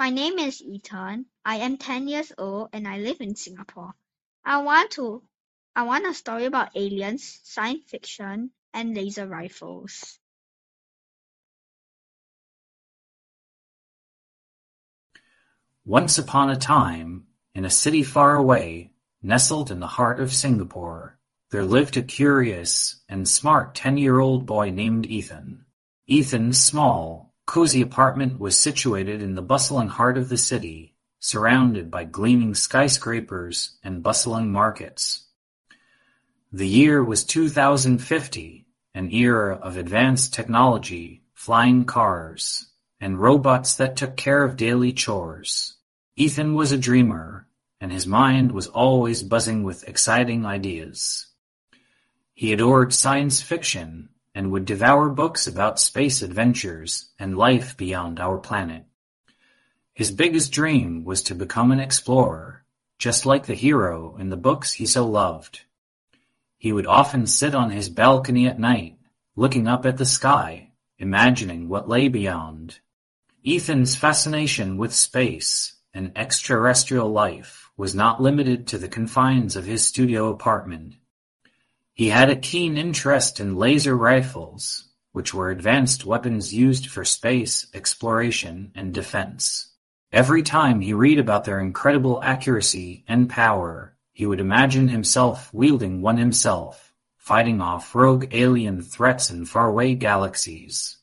My name is Ethan. I am ten years old and I live in Singapore. I want to I want a story about aliens, science fiction, and laser rifles. Once upon a time, in a city far away, nestled in the heart of Singapore, there lived a curious and smart ten-year-old boy named Ethan. Ethan small, cozy apartment was situated in the bustling heart of the city, surrounded by gleaming skyscrapers and bustling markets. The year was 2050, an era of advanced technology, flying cars, and robots that took care of daily chores. Ethan was a dreamer, and his mind was always buzzing with exciting ideas. He adored science fiction and would devour books about space adventures and life beyond our planet. His biggest dream was to become an explorer, just like the hero in the books he so loved. He would often sit on his balcony at night, looking up at the sky, imagining what lay beyond. Ethan's fascination with space and extraterrestrial life was not limited to the confines of his studio apartment. He had a keen interest in laser rifles, which were advanced weapons used for space exploration and defense. Every time he read about their incredible accuracy and power, he would imagine himself wielding one himself, fighting off rogue alien threats in faraway galaxies.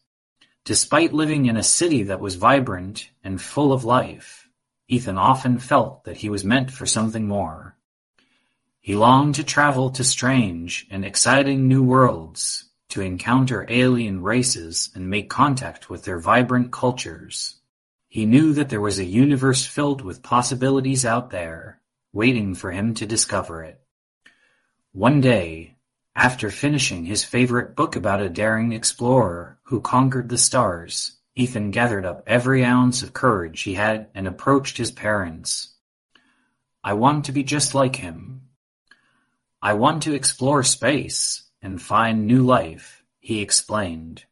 Despite living in a city that was vibrant and full of life, Ethan often felt that he was meant for something more. He longed to travel to strange and exciting new worlds, to encounter alien races and make contact with their vibrant cultures. He knew that there was a universe filled with possibilities out there, waiting for him to discover it. One day, after finishing his favorite book about a daring explorer who conquered the stars, Ethan gathered up every ounce of courage he had and approached his parents. I want to be just like him. I want to explore space and find new life, he explained.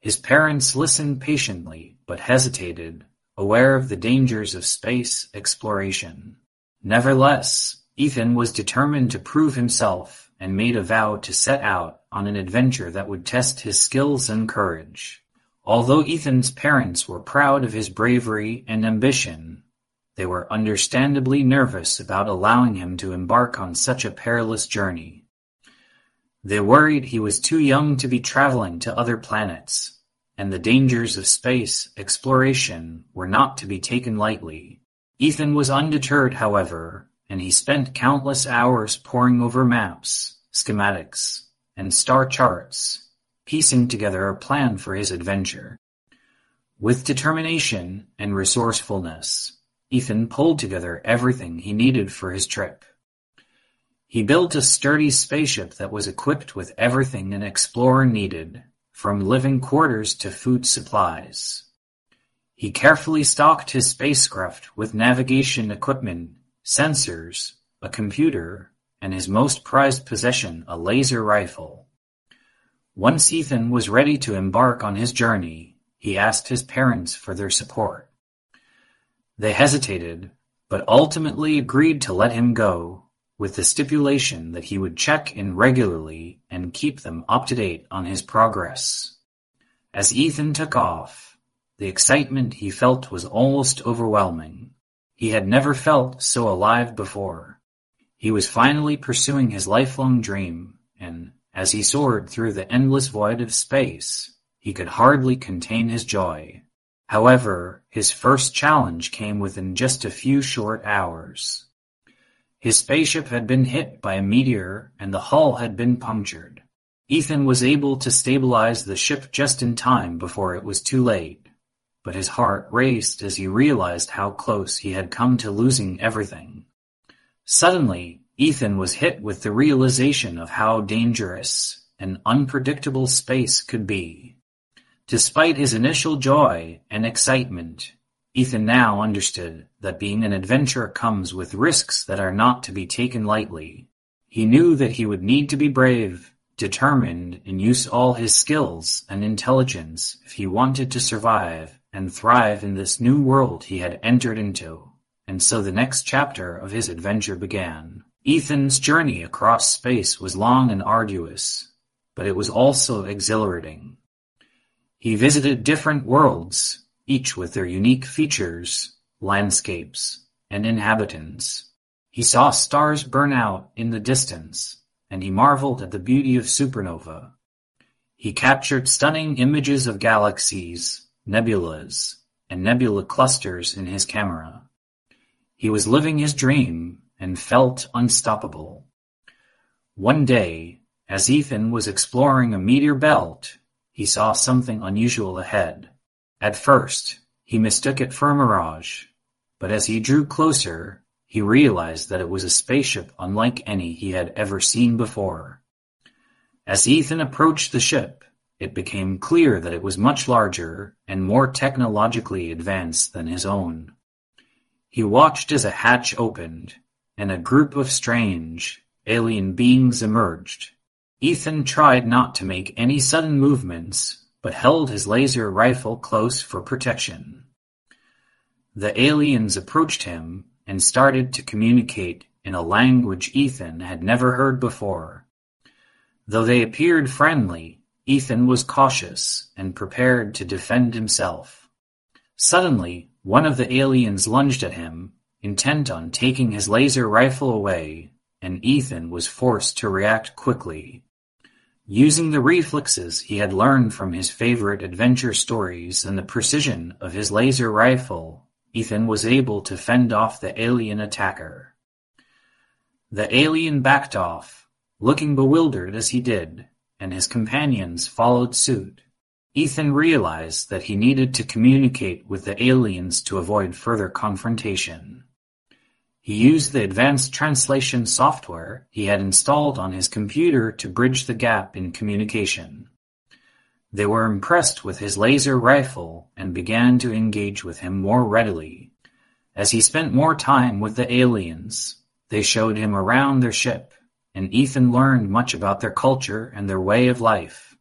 His parents listened patiently but hesitated, aware of the dangers of space exploration. Nevertheless, Ethan was determined to prove himself and made a vow to set out on an adventure that would test his skills and courage. Although Ethan's parents were proud of his bravery and ambition, they were understandably nervous about allowing him to embark on such a perilous journey. They worried he was too young to be traveling to other planets, and the dangers of space exploration were not to be taken lightly. Ethan was undeterred, however, and he spent countless hours poring over maps, schematics, and star charts, piecing together a plan for his adventure. With determination and resourcefulness, Ethan pulled together everything he needed for his trip. He built a sturdy spaceship that was equipped with everything an explorer needed, from living quarters to food supplies. He carefully stocked his spacecraft with navigation equipment sensors, a computer, and his most prized possession, a laser rifle. Once Ethan was ready to embark on his journey, he asked his parents for their support. They hesitated, but ultimately agreed to let him go, with the stipulation that he would check in regularly and keep them up to date on his progress. As Ethan took off, the excitement he felt was almost overwhelming. He had never felt so alive before. He was finally pursuing his lifelong dream, and, as he soared through the endless void of space, he could hardly contain his joy. However, his first challenge came within just a few short hours. His spaceship had been hit by a meteor and the hull had been punctured. Ethan was able to stabilize the ship just in time before it was too late but his heart raced as he realized how close he had come to losing everything. Suddenly, Ethan was hit with the realization of how dangerous and unpredictable space could be. Despite his initial joy and excitement, Ethan now understood that being an adventurer comes with risks that are not to be taken lightly. He knew that he would need to be brave, determined, and use all his skills and intelligence if he wanted to survive and thrive in this new world he had entered into. And so the next chapter of his adventure began. Ethan's journey across space was long and arduous, but it was also exhilarating. He visited different worlds, each with their unique features, landscapes, and inhabitants. He saw stars burn out in the distance, and he marveled at the beauty of supernova. He captured stunning images of galaxies, nebulas, and nebula clusters in his camera. He was living his dream and felt unstoppable. One day, as Ethan was exploring a meteor belt, he saw something unusual ahead. At first, he mistook it for a mirage, but as he drew closer, he realized that it was a spaceship unlike any he had ever seen before. As Ethan approached the ship, it became clear that it was much larger and more technologically advanced than his own. He watched as a hatch opened, and a group of strange, alien beings emerged. Ethan tried not to make any sudden movements, but held his laser rifle close for protection. The aliens approached him and started to communicate in a language Ethan had never heard before. Though they appeared friendly, Ethan was cautious and prepared to defend himself. Suddenly, one of the aliens lunged at him intent on taking his laser rifle away, and Ethan was forced to react quickly. Using the reflexes he had learned from his favorite adventure stories and the precision of his laser rifle, Ethan was able to fend off the alien attacker. The alien backed off, looking bewildered as he did, and his companions followed suit. Ethan realized that he needed to communicate with the aliens to avoid further confrontation. He used the advanced translation software he had installed on his computer to bridge the gap in communication. They were impressed with his laser rifle and began to engage with him more readily. As he spent more time with the aliens, they showed him around their ship, and Ethan learned much about their culture and their way of life.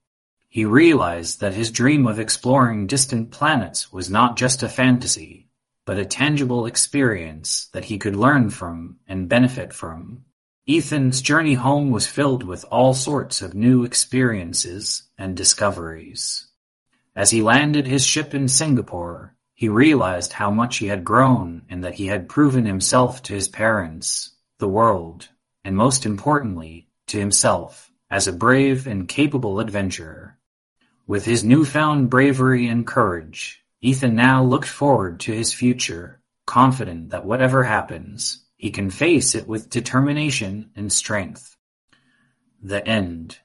He realized that his dream of exploring distant planets was not just a fantasy but a tangible experience that he could learn from and benefit from. Ethan's journey home was filled with all sorts of new experiences and discoveries. As he landed his ship in Singapore, he realized how much he had grown and that he had proven himself to his parents, the world, and most importantly, to himself, as a brave and capable adventurer. With his newfound bravery and courage, Ethan now looked forward to his future, confident that whatever happens, he can face it with determination and strength. The End